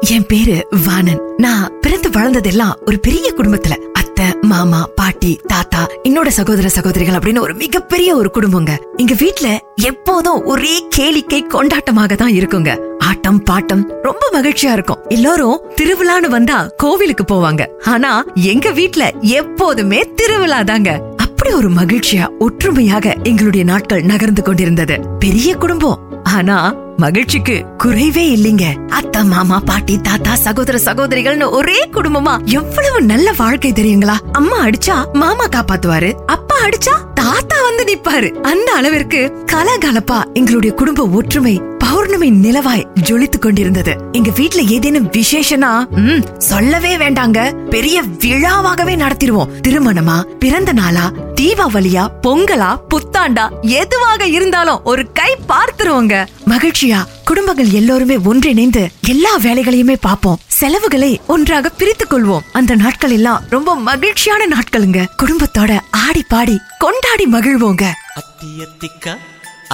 என் பேரு வாணன். நான் பிறந்து வளர்ந்ததெல்லாம் ஒரு பெரிய குடும்பத்துல. அத்தை மாமா பாட்டி தாத்தா என்னோட சகோதர சகோதரிகள் அப்படின்னு ஒரு மிகப்பெரிய ஒரு குடும்பங்க. எங்க வீட்டுல எப்போதும் ஒரே கேளிக்கை கொண்டாட்டமாக தான் இருக்குங்க. ஆட்டம் பாட்டம் ரொம்ப மகிழ்ச்சியா இருக்கும். எல்லாரும் திருவிழான்னு வந்தா கோவிலுக்கு போவாங்க. ஆனா எங்க வீட்டுல எப்போதுமே திருவிழா தாங்க. அப்படி ஒரு மகிழ்ச்சியா ஒற்றுமையாக எங்களுடைய நாட்கள் நகர்ந்து கொண்டிருந்தது. பெரிய குடும்பம். ஆனா மகிழ்ச்சிக்கு குறைவே இல்லைங்க. அத்தா மாமா பாட்டி தாத்தா சகோதர சகோதரிகள்னு ஒரே குடும்பமா எவ்வளவு நல்ல வாழ்க்கை தெரியுங்களா? அம்மா அடிச்சா மாமா காப்பாத்துவாரு அப்பா அடிச்சா தாத்தா வந்து நிப்பாரு. அந்த அளவிற்கு கலகலப்பா எங்களுடைய குடும்ப ஒற்றுமை பௌர்ணமி நிலவாய் ஜொலித்துக் கொண்டிருந்தது. எங்க வீட்டுல ஏதேனும் விசேஷனா? சொல்லவே வேண்டாங்க. பெரிய விழாவாகவே நடத்திடுவோம். திருமணமா பிறந்த நாளா தீபாவளியா பொங்கலா புத்தாண்டா எதுவாக இருந்தாலும் ஒரு கை பார்த்துருவோங்க. மகிழ்ச்சியா குடும்பங்கள் எல்லோருமே ஒன்றிணைந்து எல்லா வேலைகளையுமே பார்ப்போம். செலவுகளை ஒன்றாக பிரித்துக் கொள்வோம். அந்த நாட்கள் எல்லாம் ரொம்ப மகிழ்ச்சியான நாட்களுங்க. குடும்பத்தோட ஆடி பாடி கொண்டாடி மகிழ்வோங்க.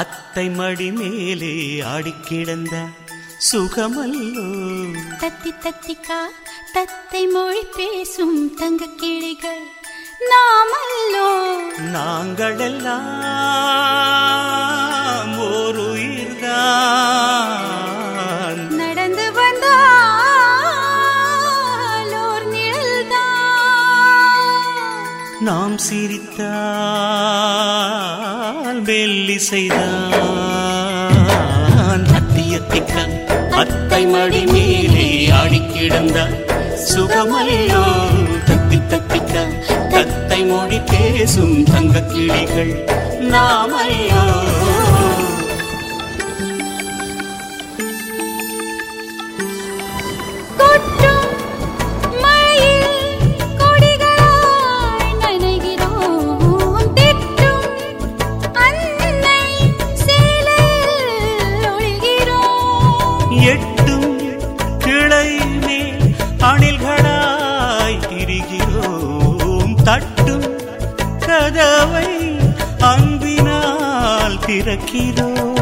அத்தை மடி மேலே ஆடிக் கிடந்த சுகமல்லோ. தத்தி தத்திக்கா தத்தை மொழி பேசும் தங்க கிளிகள் நாமல்லோ. நாங்களெல்லாம் ஓர் உயிர்தான் நடந்து வந்தால் ஓர் நிழல்தான். நாம் சிரித்தால் மெல்லிசைதான் அத்தியத்திக்கா அத்தை மடி மேலே ஆடி கிடந்த சுகமல்லோ. தத்தி தத்திக்க தத்தை மொழி பேசும் தங்க கிளிகள் நாமையோ ಕಿರಕಿರೋ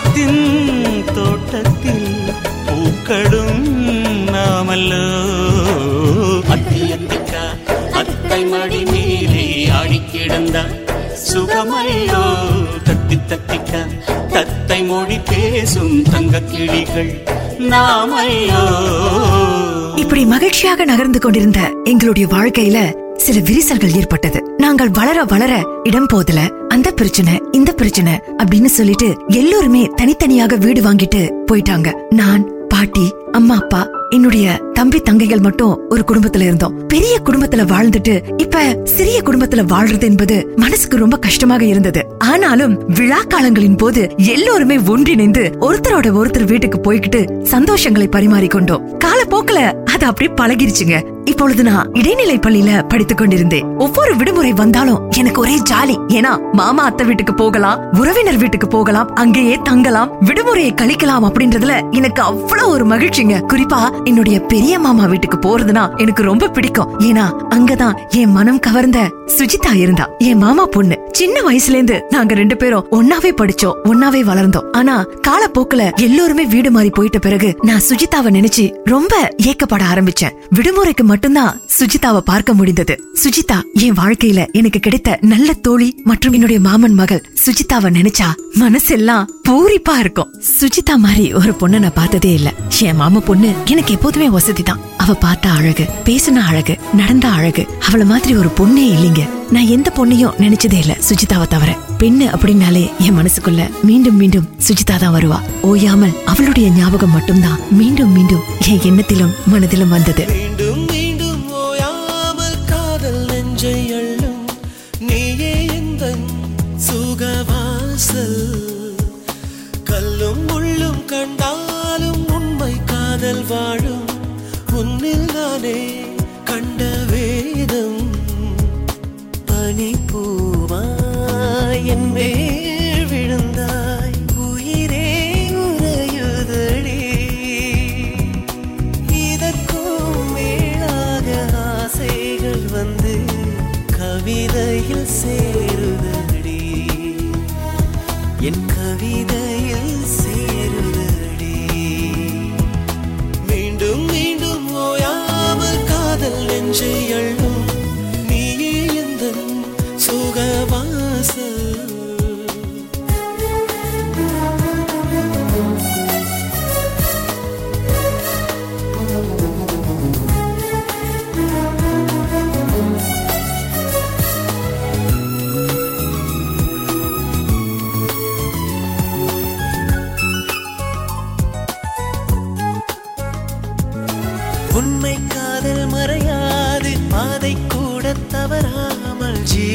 பாசத்தின் தோட்டத்தில் பூக்களும் நாமல்லோ. அத்தியத்திக்கா அத்தை மடி மேலே ஆடி கிடந்தா சுகமல்லோ. தத்தி தத்திக்கா தத்தை மொழி பேசும் தங்க கிளிகள் நாமல்லோ. இப்படி மகிழ்ச்சியாக நகர்ந்து கொண்டிருந்த எங்களுடைய வாழ்க்கையில சில விரிசல்கள் ஏற்பட்டது. நாங்கள் வளர வளர இடம் போதல அந்த பிரச்சனை இந்த பிரச்சனை அப்படின்னு சொல்லிட்டு எல்லோருமே தனித்தனியாக வீடு வாங்கிட்டு போயிட்டாங்க. நான் பாட்டி அம்மா அப்பா என்னுடைய தம்பி தங்கைகள் மட்டும் ஒரு குடும்பத்துல இருந்தோம். பெரிய குடும்பத்துல வாழ்ந்துட்டு இப்ப சிறிய குடும்பத்துல வாழ்றது என்பது மனசுக்கு ரொம்ப கஷ்டமாக இருந்தது. ஆனாலும் விழா காலங்களின் போது எல்லோருமே ஒன்றிணைந்து ஒருத்தரோட ஒருத்தர் வீட்டுக்கு போய்கிட்டு சந்தோஷங்களை பரிமாறிக்கொண்டோம். காலப்போக்குல அது அப்படியே பழகிருச்சுங்க. இப்பொழுது நான் இடைநிலை பள்ளியில படித்துக் கொண்டிருந்தேன். ஒவ்வொரு விடுமுறை வந்தாலும் எனக்கு ஒரே ஜாலி. ஏன்னா மாமா அத்தை வீட்டுக்கு போகலாம் உறவினர் வீட்டுக்கு போகலாம் அங்கேயே தங்கலாம் விடுமுறையை கழிக்கலாம் அப்படின்றதுல எனக்கு அவ்வளவு ஒரு மகிழ்ச்சிங்க. குறிப்பா என்னுடைய பெரிய மாமா வீட்டுக்கு போறதுனா எனக்கு ரொம்ப பிடிக்கும். ஏன்னா அங்கதான் என் மனம் கவர்ந்த சுஜிதா இருந்தா. என் மாமா பொண்ணு. சின்ன வயசுல இருந்து நாங்க ரெண்டு பேரும் ஒன்னாவே படிச்சோம் ஒன்னாவே வளர்ந்தோம். ஆனா காலப்போக்குல எல்லோருமே வீடு மாறி போயிட்ட பிறகு நான் சுஜிதாவை நினைச்சு ரொம்ப ஏக்கப்பட ஆரம்பிச்சேன். விடுமுறைக்கு மட்டும் மட்டும்தான் சுஜிதாவை பார்க்க முடிந்தது. சுஜிதா என் வாழ்க்கையில எனக்கு கிடைத்த நல்ல தோழி மற்றும் என்னுடைய மாமன் மகள் சுஜிதாவை நினைச்சா மனசெல்லாம் பூரிப்பா இருக்கும். சுஜிதா மாதிரி ஒரு பொண்ணை நான் பார்த்ததே இல்ல. என் மாமா பொண்ணு எனக்கு எப்போதுமே வசதி தான் அவ பார்த்தா அழகு பேசுன அழகு நடந்த அழகு அவள மாதிரி ஒரு பொண்ணே இல்லைங்க. நான் எந்த பொண்ணையும் நினைச்சதே இல்ல சுஜிதாவை தவிர. பெண்ணு அப்படின்னாலே என் மனசுக்குள்ள மீண்டும் மீண்டும் சுஜிதா தான் வருவா. ஓயாமல் அவளுடைய ஞாபகம் மட்டும்தான் மீண்டும் மீண்டும் என் எண்ணத்திலும் மனதிலும் வந்தது. me.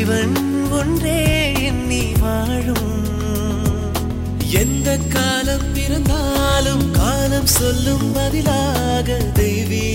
இறைவன் ஒன்றே எண்ணி வாழும். எந்த காலம் பிறந்தாலும் காலம் சொல்லும் பதிலாக தெய்வீகமே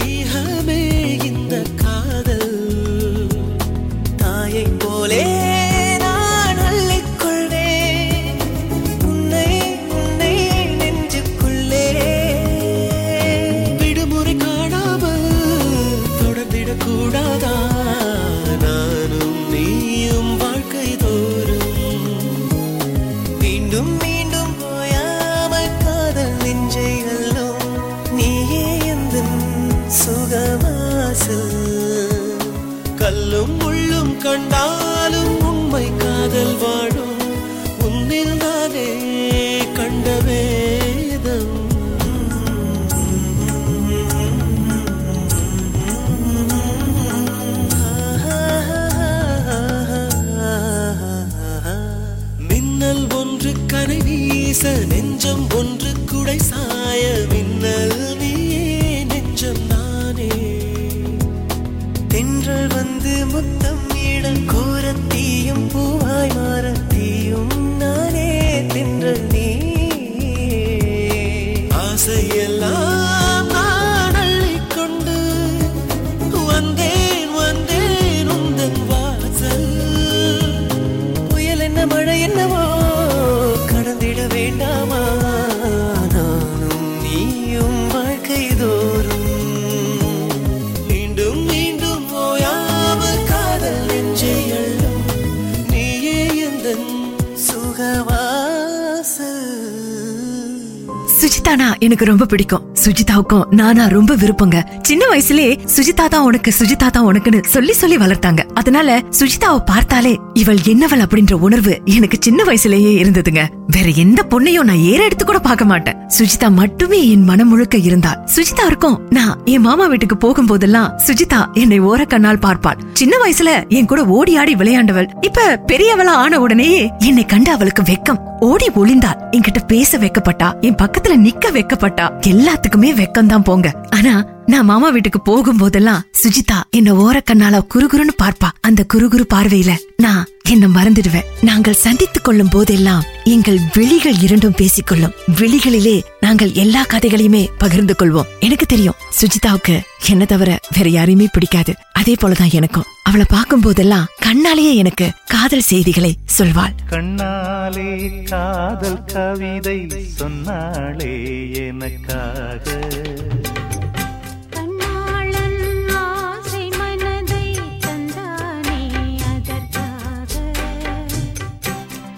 சுஜிதானா எனக்கு ரொம்ப பிடிக்கும். சுஜிதாவுக்கும் நானா ரொம்ப விருப்பங்க. சின்ன வயசுலயே சுஜிதா தான் உனக்கு சுஜிதா தான் உனக்குன்னு சொல்லி சொல்லி வளர்த்தாங்க. அதனால சுஜிதாவை பார்த்தாலே இவள் என்னவள் அப்படின்ற உணர்வு எனக்கு சின்ன வயசுலயே இருந்ததுங்க. வேற எந்த பொண்ணையும் நான் ஏற எடுத்து கூட பார்க்க மாட்டேன். சுஜிதா மட்டுமே என் மனம் முழுக்க இருந்தாள். சுஜிதா இருக்கும் நான் என் மாமா வீட்டுக்கு போகும் போதெல்லாம் சுஜிதா என்னை ஓர கண்ணால் பார்ப்பாள். சின்ன வயசுல என் கூட ஓடி ஆடி விளையாண்டவள். இப்ப பெரியவளா ஆன உடனேயே என்னை கண்டு அவளுக்கு வெக்கம். ஓடி ஒளிந்தாள். என்கிட்ட பேச வைக்கப்பட்டா. என் பக்கத்துல நிக்க வைக்கப்பட்டா. எல்லாத்துக்கும் வெக்கம் தான் போங்க. ஆனா நான் மாமா வீட்டுக்கு போகும் போதெல்லாம் சுஜிதா என்ன ஓரக்கண்ணால கண்ணால குறுகுறுன்னு பார்ப்பா. அந்த குறுகுறு பார்வையில நான் என்ன மறந்துடுவேன். நாங்கள் சந்தித்துக் கொள்ளும் போதெல்லாம் எங்கள் விழிகள் இரண்டும் பேசிக்கொள்ளும். விழிகளிலே நாங்கள் எல்லா கதைகளையுமே பகிர்ந்து கொள்வோம். எனக்கு தெரியும் சுஜிதாவுக்கு என்ன தவிர வேற யாரையுமே பிடிக்காது. அதே போலதான் எனக்கும். அவளை பார்க்கும் போதெல்லாம் கண்ணாலேயே எனக்கு காதல் செய்திகளை சொல்வாள். கண்ணாலே காதல் கவிதை சொன்னாலே எனக்காக.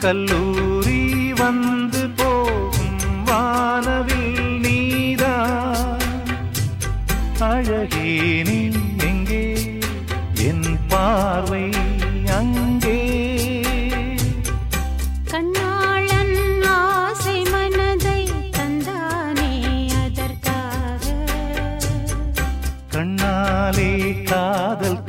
கல்லூரி வந்து போகும் வானவில் நீதான். அழகே நீ எங்கே? என் பார்வை அங்கே. கண்ணாளன் ஆசை மனதை தந்தானே அதற்காக. கண்ணாலே காதல்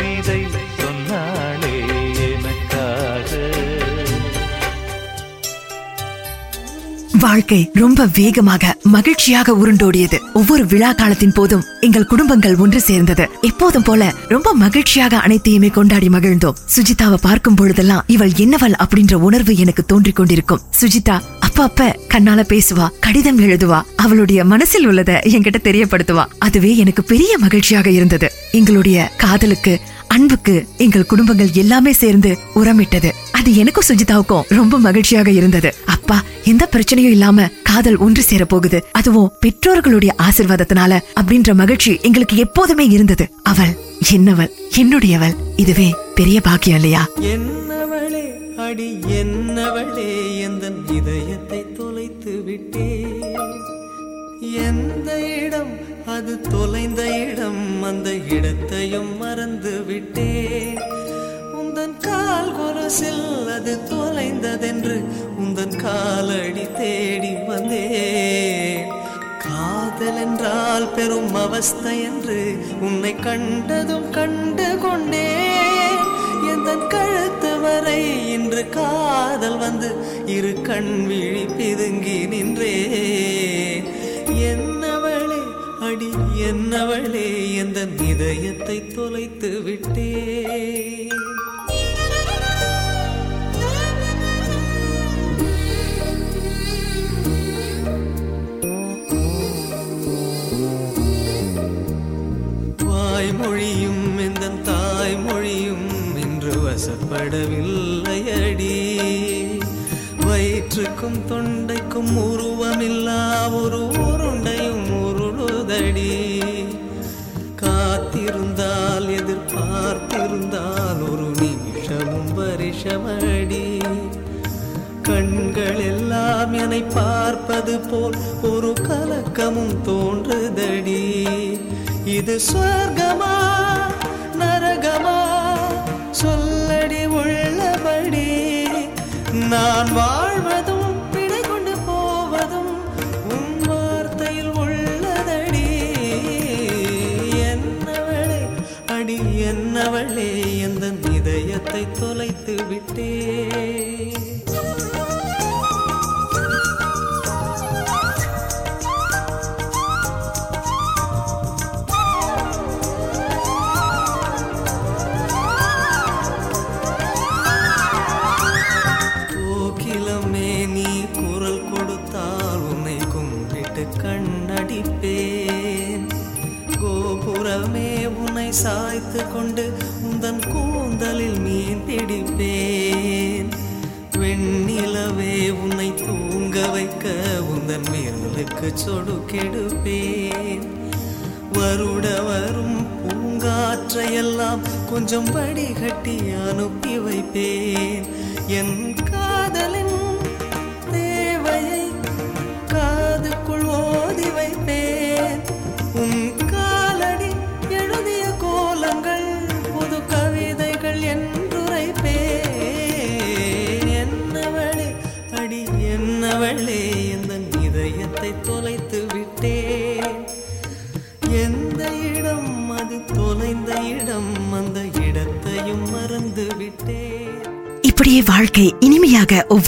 கவிதை சொன்னாளே எனக்காக. வாழ்க்கை ரொம்ப வேகமாக மகிழ்ச்சியாக உருண்டோடியது. ஒவ்வொரு விழா காலத்தின் போதும் எங்கள் குடும்பங்கள் ஒன்று சேர்ந்தது. எப்போதும் போல ரொம்ப மகிழ்ச்சியாக அனைத்தையுமே கொண்டாடி மகிழ்ந்தோம். சுஜிதாவை பார்க்கும் பொழுதெல்லாம் இவள் என்னவள் அப்படின்ற உணர்வு எனக்கு தோன்றிக் கொண்டிருக்கும். சுஜிதா அப்பப்ப கண்ணால பேசுவா கடிதம் எழுதுவா அவளுடைய மனசில் உள்ளத என்கிட்ட தெரியப்படுத்துவா. அதுவே எனக்கு பெரிய மகிழ்ச்சியாக இருந்தது. எங்களுடைய காதலுக்கு அன்புக்கு எங்கள் குடும்பங்கள் எல்லாமே சேர்ந்து உரமிட்டது. அது எனக்கும் சுஜிதாவுக்கும் ரொம்ப மகிழ்ச்சியாக இருந்தது. அப்பா எந்த பிரச்சனையும் இல்லாம காதல் ஒன்று சேர போகுது அதுவும் பெற்றோர்களுடைய ஆசிர்வாதத்தினால அப்படின்ற மகிழ்ச்சி எங்களுக்கு எப்போதுமே இருந்தது. அவள் என்னவள்? என்னுடையவள்? இதுவே பெரிய பாக்கியம் இல்லையா? என்னவளே அடி என்னவளே எந்த இதயத்தை தொலைத்து விட்டே எந்த இடம் அது தொலைந்த இடம் அந்த இடத்தையும் மறந்து விட்டேன். உந்தன் கால் கொலசில் அது தொலைந்ததென்று உந்தன் காலடி தேடி வந்தேன். காதல் என்றால் பெரும் அவஸ்தை என்று உன்னை கண்டதும் கண்டு கொண்டேன். எந்த கழுத்து வரை இன்று காதல் வந்து இரு கண் விழி பிதுங்கி நின்றேன். என்ன பாடி என்னவளே எந்த இதயத்தை தொலைத்து விட்டே வாய்மொழியும் எந்த தாய்மொழியும் இன்று வசப்படவில்லை அடி வயிற்றுக்கும் தொண்டைக்கும் உருவமில்லா ஒரு உருண்டையும் உருளுதடி காத்திருந்தால் எதிர்பார்த்திருந்தால் ஒரு நிமிஷமும் வருஷமடி. கண்கள் எல்லாம் என்னை பார்ப்பது போல் ஒரு கலக்கமும் தோன்றுதடி. இது சொர்க்கமா நரகமா? சொல்லடி உள்ளபடி நான் வாழ்வதும் என்னவளே எந்த இதயத்தை தொலைத்து விட்டே சொடு சொடுக்கெடுப்பேன் வருட வரும் பூங்காற்றையெல்லாம் கொஞ்சம் வடிகட்டி அனுப்பி வைப்பேன். என்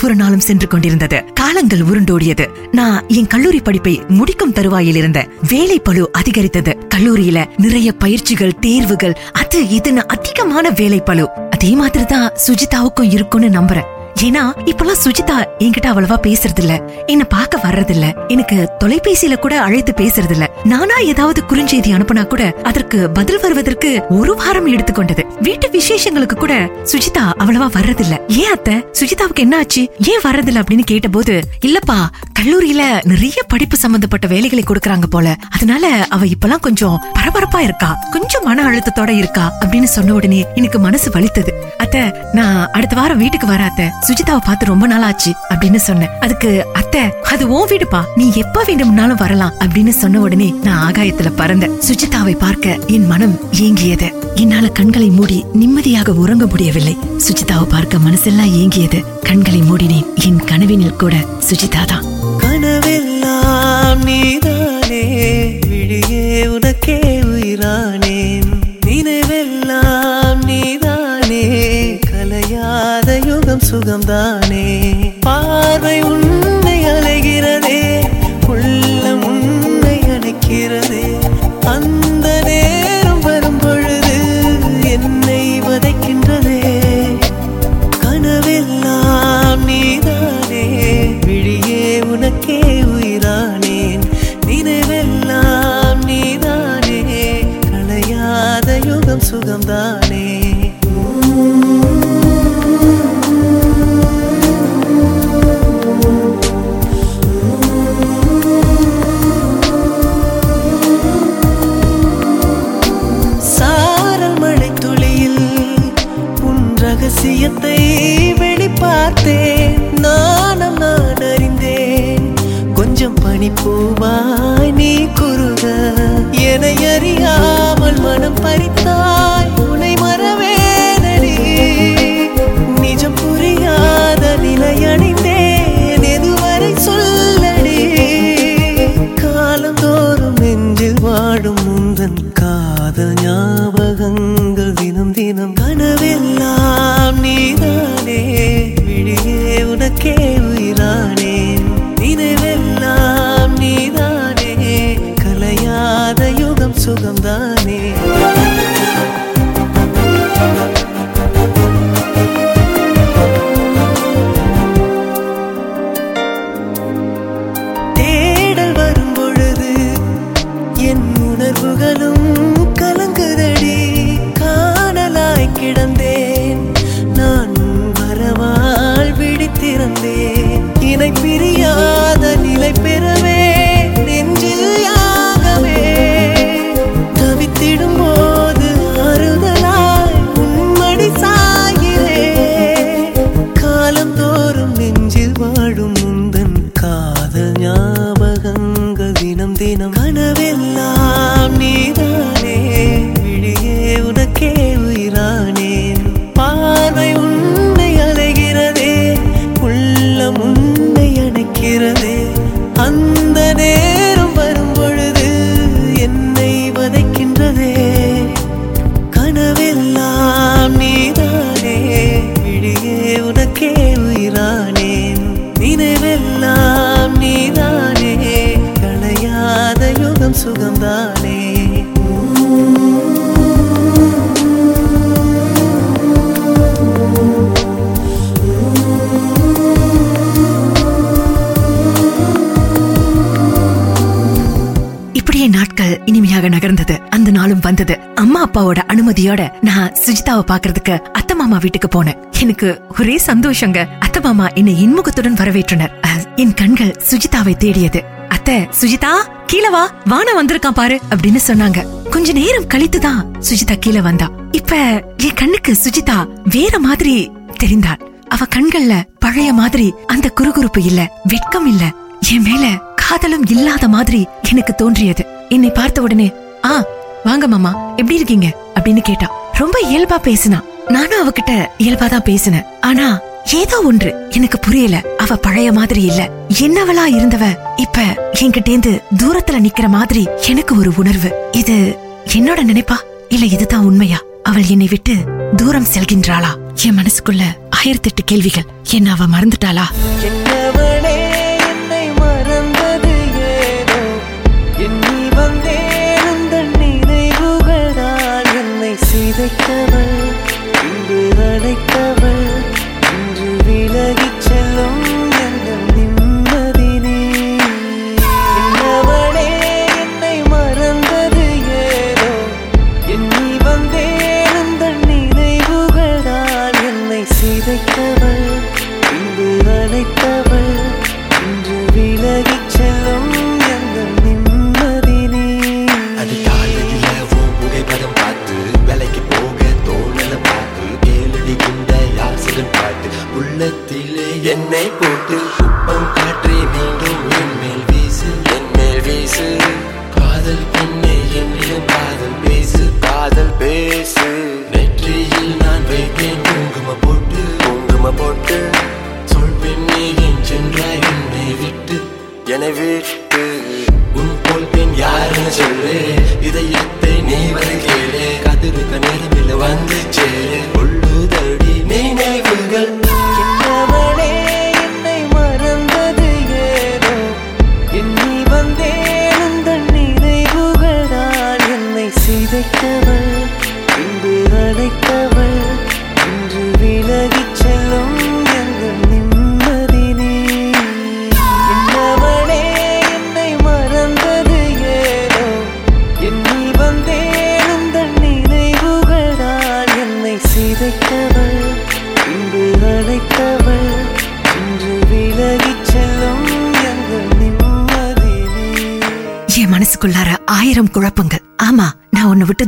ஒவ்வொரு நாளும் சென்று கொண்டிருந்தது. காலங்கள் உருண்டோடியது. நான் என் கல்லூரி படிப்பை முடிக்கும் தருவாயில் இருந்த வேலை பளு அதிகரித்தது. கல்லூரியில நிறைய பயிற்சிகள் தேர்வுகள் அது இதுன்னு அதிகமான வேலை பளு அதே மாதிரி தான் சுஜிதாவுக்கும் இருக்கும்னு நம்புறேன். ஏன்னா இப்பெல்லாம் சுஜிதா என்கிட்ட அவ்வளவா பேசுறது இல்ல என்ன பார்க்க வர்றது இல்ல எனக்கு தொலைபேசியில கூட அழைத்து பேசுறது இல்ல நானா ஏதாவது குறுஞ்செய்தி அனுப்புனா கூட அதற்கு பதில் வருவதற்கு ஒரு வாரம் எடுத்துக்கொண்டது வீட்டு விசேஷங்களுக்கு கூட சுஜிதா அவ்வளவா வர்றதில்ல. ஏன் அத்த? சுஜிதாவுக்கு என்ன ஆச்சு? ஏன் வர்றதில்ல அப்படின்னு கேட்டபோது இல்லப்பா கல்லூரியில நிறைய படிப்பு சம்பந்தப்பட்ட வேலைகளை கொடுக்கறாங்க போல. அதனால அவ இப்பெல்லாம் கொஞ்சம் பரபரப்பா இருக்கா. கொஞ்சம் மன அழுத்தத்தோட இருக்கா அப்படின்னு சொன்ன உடனே எனக்கு மனசு வலித்தது. அத்தை நான் அடுத்த வாரம் வீட்டுக்கு வராத்த சுஜிதாவை பார்த்து ரொம்ப நாள் ஆச்சு அப்படின்னு சொன்னேன். அதுக்கு அத்தை அது ஓ வீடுப்பா. நீ எப்ப வேண்டும்னாலும் வரலாம். அப்படின்னு சொன்ன உடனே நான் ஆகாயத்துல பறந்தேன். சுஜிதாவை பார்க்க என் மனம் ஏங்கியது. என்னால கண்களை மூடி நிம்மதியாக உறங்க முடியவில்லை. சுஜிதாவை பார்க்க மனசெல்லாம் ஏங்கியது. கண்களை மூடினேன். என் கனவினில் கூட சுஜிதா தான். கனவெல்லாம் நீதான். ரகசியத்தை வெளிப்பார்த்தேன். நானும் நான் அறிந்தேன். கொஞ்சம் பனிப்பூவாய் நீ குறுக. என அறியாமல் மனம் பறித்த அப்பாவோட நான் சுஜிதாவை பாக்குறதுக்கு அத்தை மாமா வீட்டுக்கு போனேன். எனக்கு ஒரே சந்தோஷங்க. அத்தை மாமா என்னை இன்முகத்துடன் வரவேற்றனர். என் கண்கள் சுஜிதாவை தேடியது. அத்த சுஜிதா கீழ வா. வான வந்திருக்கான் பாரு அப்படின்னு சொன்னாங்க. கொஞ்ச நேரம் கழித்துதான் சுஜிதா கீழே வந்தா. இப்ப என் கண்ணுக்கு சுஜிதா வேற மாதிரி தெரிந்தாள். அவ கண்கள்ல பழைய மாதிரி அந்த குறுகுறுப்பு இல்ல வெட்கம் இல்ல. என் மேல காதலும் இல்லாத மாதிரி எனக்கு தோன்றியது. என்னை பார்த்த உடனே ஆ வாங்க மாமா எப்படி இருக்கீங்க? அப்படின்னு கேட்டா ரொம்ப இயல்பா பேசினா. நானும் அவகிட்ட இயல்பா தான் பேசினேன். ஆனா ஏதோ ஒன்று எனக்கு புரியல. அவ பழைய மாதிரி இல்ல. என்னவளா இருந்தவ இப்ப என்கிட்டேந்து தூரத்துல நிக்கிற மாதிரி எனக்கு ஒரு உணர்வு. இது என்னோட நினைப்பா? இல்ல இதுதான் உண்மையா? அவள் என்னை விட்டு தூரம் செல்கின்றாளா? என் மனசுக்குள்ள ஆயிரத்தெட்டு கேள்விகள். என்ன அவ மறந்துட்டாளா? என்னை சிதைத்தவள்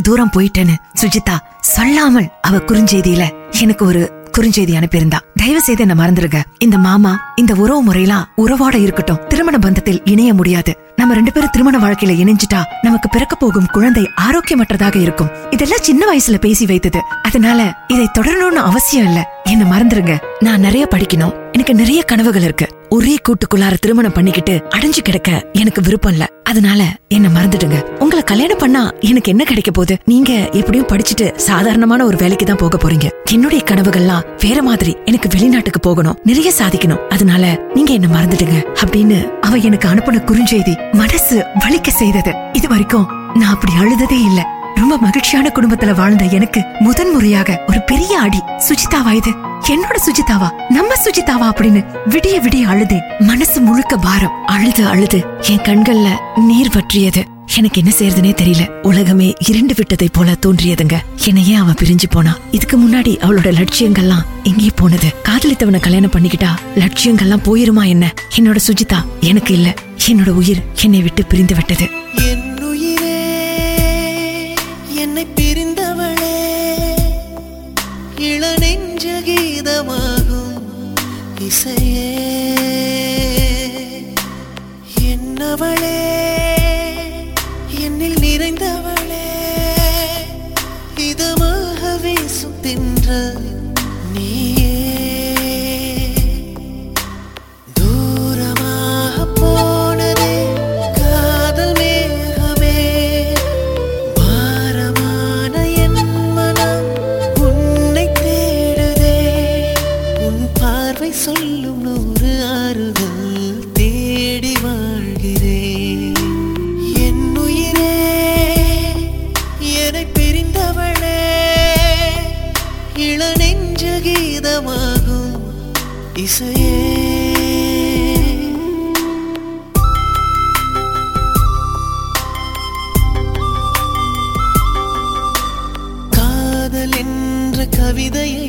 தூரம் போயிட்டேன்னு சுஜிதா சொல்லாமல் அவ குறுஞ்செய்தியில எனக்கு ஒரு குறுஞ்செய்தி அனுப்பியிருந்தா. தயவு செய்து என்ன மறந்துருங்க. இந்த மாமா இந்த உறவு முறையெல்லாம் உறவோட இருக்கட்டும். திருமண பந்தத்தில் இணைய முடியாது. நம்ம ரெண்டு பேரும் திருமண வாழ்க்கையில இணைஞ்சிட்டா நமக்கு பிறக்க போகும் குழந்தை ஆரோக்கியமற்றதாக இருக்கும். இதெல்லாம் சின்ன வயசுல பேசி வைத்தது. அதனால இதை தொடரணும்னு அவசியம் இல்ல. என்ன மறந்துருங்க. நான் நிறைய படிக்கணும். எனக்கு நிறைய கனவுகள் இருக்கு. ஒரே கூட்டுக்குள்ளார திருமணம் பண்ணிக்கிட்டு அடைஞ்சு கிடக்க எனக்கு விருப்பம் இல்ல. அதனால என்ன மறந்துடுங்க. உங்களை கல்யாணம் பண்ணா எனக்கு என்ன கிடைக்க போகுது? நீங்க எப்படியும் படிச்சுட்டு சாதாரணமான ஒரு வேலைக்கு தான் போக போறீங்க. என்னுடைய கனவுகள்லாம் வேற மாதிரி எனக்கு வெளிநாட்டுக்கு போகணும். நிறைய சாதிக்கணும். அதனால நீங்க என்ன மறந்துடுங்க. அப்படின்னு அவ எனக்கு அனுப்பின குறுஞ்செய்தி மனசு வலிக்க செய்தது. இது வரைக்கும் நான் அப்படி அழுததே இல்ல. ரொம்ப மகிழ்ச்சியான குடும்பத்துல வாழ்ந்த எனக்கு முதன் முறையாக ஒரு பெரிய அடி சுஜிதாவா இது. என்னோட சுஜிதாவா? நம்ம சுஜிதாவா அப்படின்னு விடிய விடிய அழுது மனசு முழுக்க பாரம். அழுது அழுது என் கண்கள்ல நீர் பற்றியது எனக்கு என்ன செய்யறதுனே தெரியல. உலகமே இருண்டு விட்டதை போல தோன்றியதுங்க. என்ன ஏன் அவ பிரிஞ்சு போனா? இதுக்கு முன்னாடி அவளோட லட்சியங்கள்லாம் எங்கே போனது? காதலித்தவனை கல்யாணம் பண்ணிக்கிட்டா லட்சியங்கள்லாம் போயிருமா என்ன? என்னோட சுஜிதா எனக்கு இல்ல. என்னோட உயிர் என்னை விட்டு பிரிந்து விட்டது. பார்வை சொல்லும் நூறு ஆறுதல் தேடி வாழ்கிறேன். என் உயிரே என பிரிந்தவளே இளநெஞ்ச கீதமாகும் இசையே. காதல் என்ற கவிதையை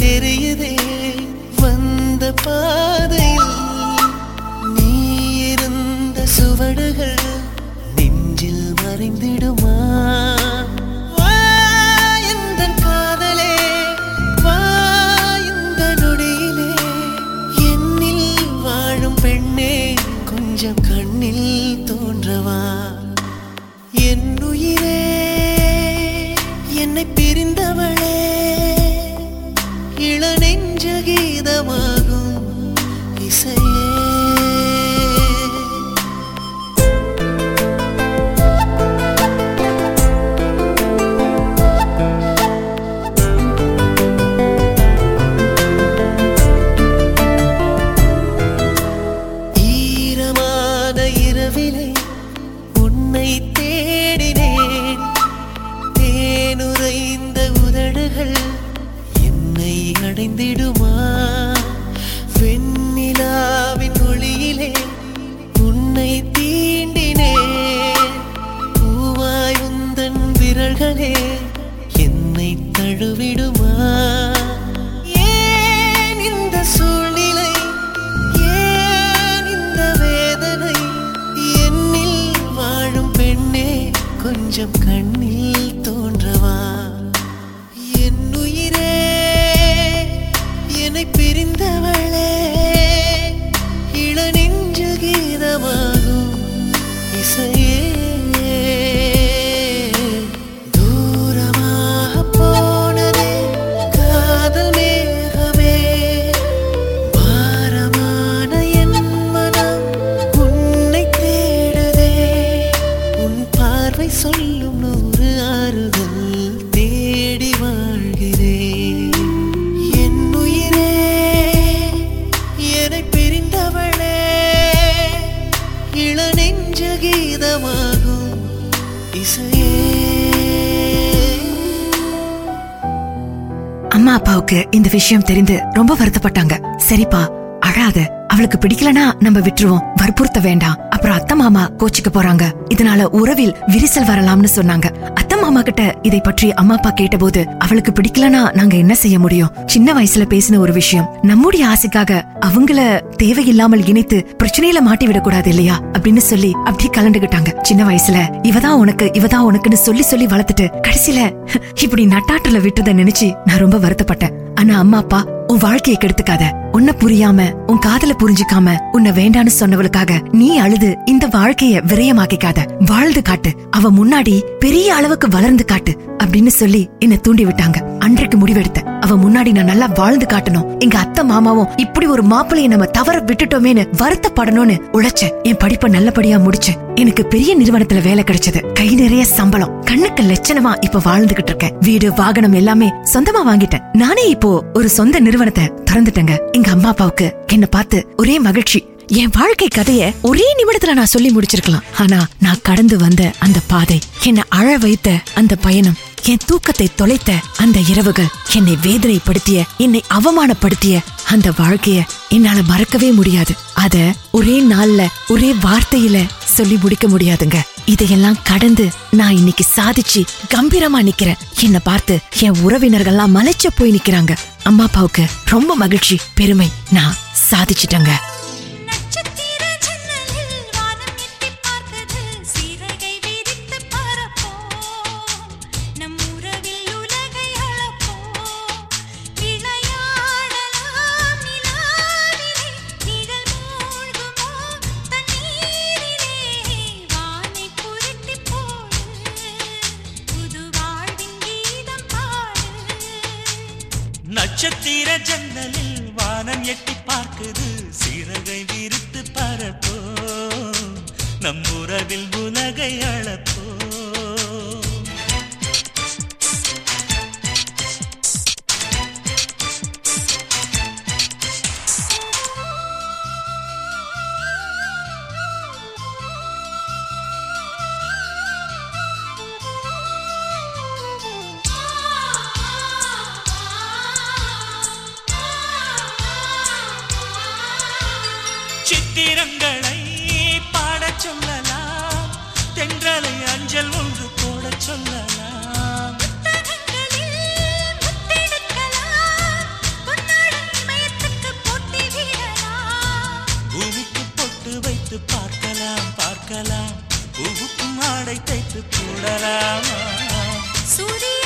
தெரியுதே வந்த பாதையில் நீ இருந்த சுவடுகள் விஷயம் தெரிந்து ரொம்ப வருத்தப்பட்டாங்க. சரிப்பா அழாத. அவளுக்கு பிடிக்கலனா நம்ம விட்டுருவோம். வற்புறுத்த வேண்டாம். அப்புறம் அத்தை மாமா கோச்சிக்க போறாங்க. இதனால உறவில் விரிசல் வரலாம்னு சொன்னாங்க. அத்தை மாமா கிட்ட இதை பற்றி அம்மா அப்பா கேட்டபோது அவளுக்கு பிடிக்கலனா நாங்க என்ன செய்ய முடியும்? சின்ன வயசுல பேசின ஒரு விஷயம். நம்முடைய ஆசைக்காக அவங்கள தேவையில்லாமல் இணைத்து பிரச்சனையில மாட்டி விடக்கூடாது இல்லையா? அப்படின்னு சொல்லி அப்படி கலண்டுகிட்டாங்க. சின்ன வயசுல இவதான் உனக்கு இவதான் உனக்குன்னு சொல்லி சொல்லி வளர்த்துட்டு கடைசியில இப்படி நட்டாற்றுல விட்டதை நினைச்சு நான் ரொம்ப வருத்தப்பட்டேன். ஆனா அம்மா அப்பா உன் வாழ்க்கையை கெடுத்துக்காத. உன்னை புரியாம உன் காதல புரிஞ்சுக்காம உன்னை வேண்டான்னு சொன்னவளுக்காக நீ அழுது இந்த வாழ்க்கைய விரயமாக்கிக்காத. வாழ்ந்து காட்டு. அவ முன்னாடி பெரிய அளவுக்கு வளர்ந்து காட்டு அப்படின்னு சொல்லி என்ன தூண்டி விட்டாங்க அன்றைக்கு முடிவெடுத்த அவ முன்னாடி நான் நல்லா வாழ்ந்து காட்டணும். எங்க அத்தை மாமாவும் இப்படி ஒரு மாப்பிளைய நம்ம தவற விட்டுட்டோமேன்னு வருத்தப்படணும்னு உழைச்சேன். என் படிப்பை நல்லபடியா முடிச்சேன் எனக்கு பெரிய நிறுவனத்துல வேலை கிடைச்சது. கை நிறைய சம்பளம். கண்ணுக்கு லட்சணமா இப்ப வாழ்ந்துகிட்டு இருக்கேன். வீடு வாகனம் எல்லாமே சொந்தமா வாங்கிட்டேன். நானே இப்போ ஒரு சொந்த நிறுவனத்தை திறந்துட்டேங்க. எங்க அம்மா அப்பாவுக்கு என்ன பார்த்து ஒரே மகிழ்ச்சி. என் வாழ்க்கை கதைய ஒரே நிமிடத்துல நான் சொல்லி முடிச்சிருக்கலாம். ஆனா நான் கடந்து வந்த அந்த பாதை என்ன அழ வைத்த அந்த பயணம் என் தூக்கத்தை தொலைத்த அந்த இரவுகள் என்னை வேதனைப்படுத்திய என்னை அவமானப்படுத்திய அந்த வாழ்க்கைய என்னால மறக்கவே முடியாது. அத ஒரே நாள்ல ஒரே வார்த்தையில சொல்லி முடிக்க முடியாதுங்க. இதையெல்லாம் கடந்து நான் இன்னைக்கு சாதிச்சு கம்பீரமா நிக்கிறேன். என்ன பார்த்து என் உறவினர்கள்லாம் மலைச்சு போய் நிக்கிறாங்க. அம்மா அப்பாவுக்கு ரொம்ப மகிழ்ச்சி பெருமை. நான் சாதிச்சிட்டேங்க. ஜன்னலே பொட்டு வைத்து பார்க்கலாம் பார்க்கலாம். பூவுக்கும் ஆடை தைத்து போடலாமா சூரிய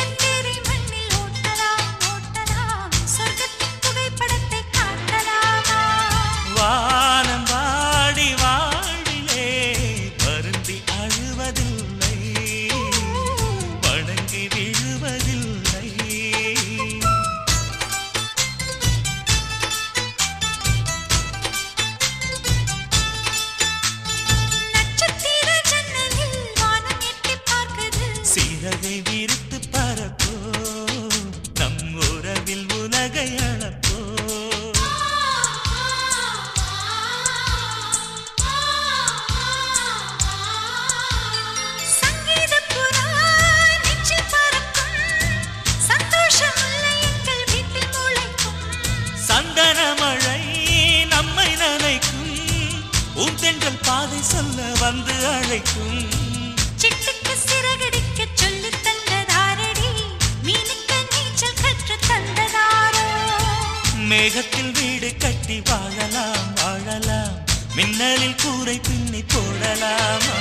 மேகத்தில் வீடு கட்டி வாழலாம் வாழலாம். மின்னலில் கூரை பின்னி போடலாமா?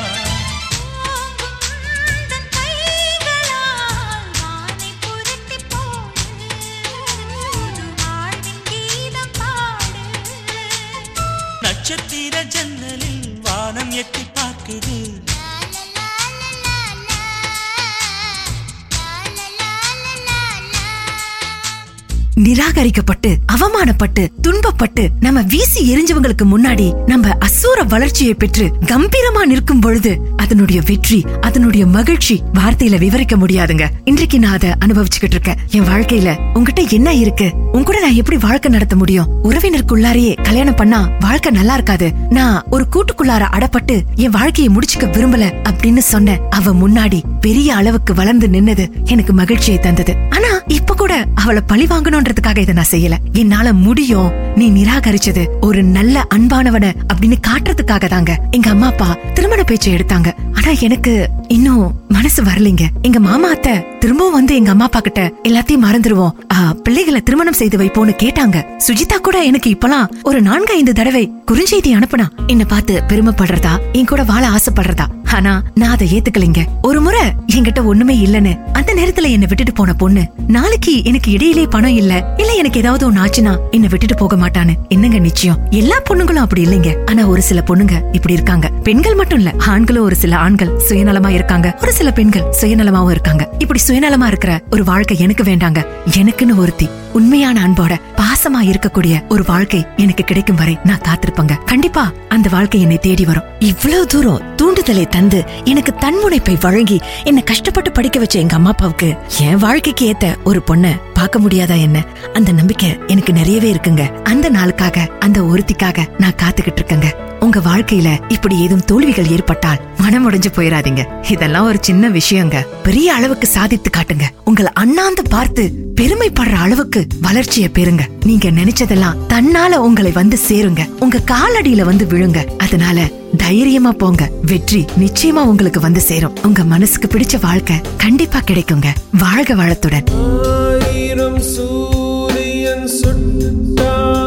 நட்சத்திர ஜன்னலில் வானம் எட்டி பார்க்குது நிராகரிக்கப்பட்டு அவமானப்பட்டு துன்பப்பட்டு நம்ம வீசி எரிஞ்சவங்களுக்கு முன்னாடி நம்ம அசூர வளர்ச்சியை பெற்று கம்பீரமா நிற்கும் பொழுது அதனுடைய வெற்றி அதனுடைய மகிழ்ச்சி வார்த்தையில விவரிக்க முடியாதுங்க. இன்றைக்கு நான் அதை அனுபவிச்சுக்கிட்டு இருக்கேன். என் வாழ்க்கையில உங்ககிட்ட என்ன இருக்கு? உன்கூட நான் எப்படி வாழ்க்கை நடத்த முடியும்? உறவினருக்குள்ளாரையே கல்யாணம் பண்ணா வாழ்க்கை நல்லா இருக்காது. நான் ஒரு கூட்டுக்குள்ளார அடப்பட்டு என் வாழ்க்கையை முடிச்சுக்க விரும்பல அப்படின்னு சொன்ன அவ முன்னாடி பெரிய அளவுக்கு வளர்ந்து நின்னது எனக்கு மகிழ்ச்சியை தந்தது. ஆனா கூட அவளை பழி வாங்கணும்ன்றதுக்காக இதை நான் செய்யல. என்னால முடியும். நீ நிராகரிச்சது ஒரு நல்ல அன்பானவன அப்படின்னு காட்டுறதுக்காக தாங்க. எங்க அம்மா அப்பா திருமண பேச்சை எடுத்தாங்க. ஆனா எனக்கு இன்னும் மனசு வரலைங்க. எங்க மாமா அத்தை திரும்பவும் வந்து எங்க அம்மா அப்பா கிட்ட எல்லாத்தையும் மறந்துருவோம். பிள்ளைகளை திருமணம் செய்து வைப்போம்னு கேட்டாங்க. சுஜிதா கூட எனக்கு இப்பலாம் ஒரு நான்கு ஐந்து தடவை குறுஞ்செய்தி அனுப்புனா. என்ன பார்த்து பெருமைப்படுறதா? என் கூட வாழ ஆசைப்படுறதா? ஆனா நான் அதை ஏத்துக்கலைங்க. ஒரு முறை என்கிட்ட ஒண்ணுமே இல்லன்னு அந்த நேரத்துல என்ன விட்டுட்டு போன பொண்ணு நாளைக்கு எனக்கு இடையிலே பணம் இல்ல இல்ல எனக்கு ஏதாவது ஒண்ணு ஆச்சுன்னா என்ன விட்டுட்டு போக மாட்டான்னு. என்னங்க நிச்சயம்? எல்லா பொண்ணுங்களும் அப்படி இல்லைங்க. ஆனா ஒரு சில பொண்ணுங்க இப்படி இருக்காங்க. பெண்கள் மட்டும் இல்ல ஆண்களும் ஒரு சில ஆண்கள் சுயநலமா இருக்காங்க. ஒரு சில பெண்கள் சுயநலமாவும் இருக்காங்க. இப்படி சுயநலமா இருக்கிற ஒரு வாழ்க்கை எனக்கு வேண்டாங்க. எனக்குன்னு ஒருத்தி. உண்மையான அன்போட பாசமா இருக்கக்கூடிய ஒரு வாழ்க்கை எனக்கு கிடைக்கும் வரை நான் காத்திருப்பேங்க. கண்டிப்பா அந்த வாழ்க்கை என்னை தேடி வரும். இவ்வளவு தூரம் தூண்டுதலை தந்து எனக்கு தன்முனைப்பை வழங்கி என்ன கஷ்டப்பட்டு படிக்க வச்ச எங்க அம்மா அப்பாவுக்கு என் வாழ்க்கைக்கு ஏத்த ஒரு பொண்ண பார்க்க முடியாதா என்ன? அந்த நம்பிக்கை எனக்கு நிறையவே இருக்குங்க. அந்த நாளுக்காக அந்த ஒருத்திக்காக நான் காத்துக்கிட்டு இருக்கேங்க. உங்க வாழ்க்கையில இப்படி ஏதும் தோல்விகள் ஏற்பட்டால் மனம் உடைஞ்சு போயிடாதீங்க இதெல்லாம் ஒரு சின்ன விஷயங்க. பெரிய அளவுக்கு சாதித்து காட்டுங்க. உங்களை அண்ணாந்து பார்த்து பெருமைப்படுற அளவுக்கு வளர்ச்சியை பெறுங்க. நீங்க நினைச்சதெல்லாம் தன்னால உங்களை வந்து சேருங்க. உங்க காலடியில வந்து விழுங்க. அதனால தைரியமா போங்க. வெற்றி நிச்சயமா உங்களுக்கு வந்து சேரும். உங்க மனசுக்கு பிடிச்ச வாழ்க்கை கண்டிப்பா கிடைக்குங்க. வாழ்க வளத்துடன். சூரியன் சுட்டாலும்